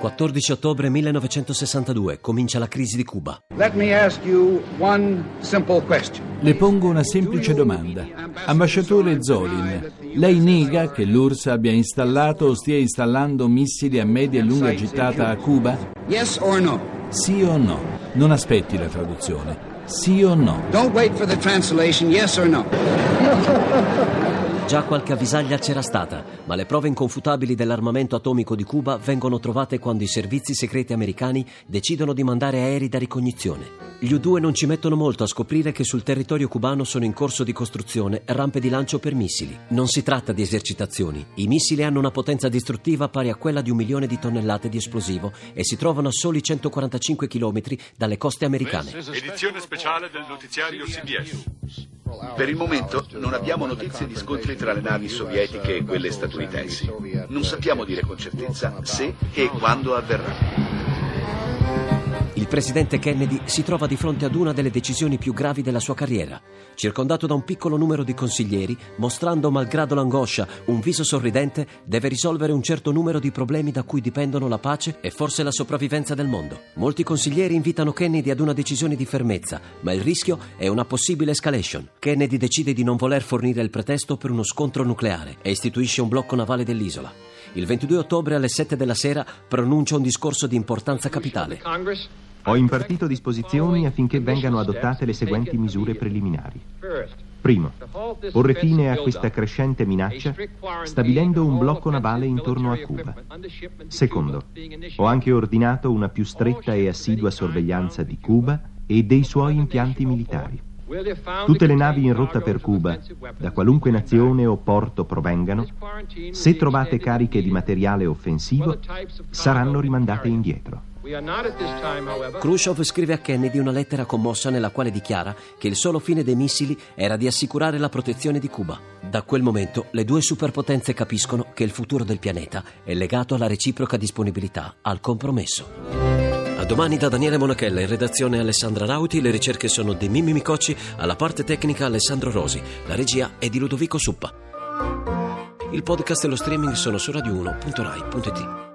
14 ottobre 1962 comincia la crisi di Cuba. Le pongo una semplice domanda. Ambasciatore Zolin, lei nega che l'URSS abbia installato o stia installando missili a media e lunga gittata a Cuba? Yes or no? Sì o no? Non aspetti la traduzione. Sì o no? Don't wait for the translation, yes or no? Già qualche avvisaglia c'era stata, ma le prove inconfutabili dell'armamento atomico di Cuba vengono trovate quando i servizi segreti americani decidono di mandare aerei da ricognizione. Gli U-2 non ci mettono molto a scoprire che sul territorio cubano sono in corso di costruzione rampe di lancio per missili. Non si tratta di esercitazioni. I missili hanno una potenza distruttiva pari a quella di un milione di tonnellate di esplosivo e si trovano a soli 145 km dalle coste americane. Edizione speciale del notiziario CBS. Per il momento non abbiamo notizie di scontri tra le navi sovietiche e quelle statunitensi. Non sappiamo dire con certezza se e quando avverrà. Il presidente Kennedy si trova di fronte ad una delle decisioni più gravi della sua carriera. Circondato da un piccolo numero di consiglieri, mostrando malgrado l'angoscia un viso sorridente, deve risolvere un certo numero di problemi da cui dipendono la pace e forse la sopravvivenza del mondo. Molti consiglieri invitano Kennedy ad una decisione di fermezza, ma il rischio è una possibile escalation. Kennedy decide di non voler fornire il pretesto per uno scontro nucleare e istituisce un blocco navale dell'isola. Il 22 ottobre alle 7 della sera pronuncia un discorso di importanza capitale. Ho impartito disposizioni affinché vengano adottate le seguenti misure preliminari. Primo, porre fine a questa crescente minaccia stabilendo un blocco navale intorno a Cuba. Secondo, ho anche ordinato una più stretta e assidua sorveglianza di Cuba e dei suoi impianti militari. Tutte le navi in rotta per Cuba, da qualunque nazione o porto provengano, se trovate cariche di materiale offensivo, saranno rimandate indietro. Khrushchev scrive a Kennedy una lettera commossa nella quale dichiara che il solo fine dei missili era di assicurare la protezione di Cuba. Da quel momento le due superpotenze capiscono che il futuro del pianeta è legato alla reciproca disponibilità al compromesso. A domani da Daniele Monachella, in redazione Alessandra Rauti, le ricerche sono di Mimmi Micocci, alla parte tecnica Alessandro Rosi, la regia è di Ludovico Suppa. Il podcast e lo streaming sono su radio1.rai.it.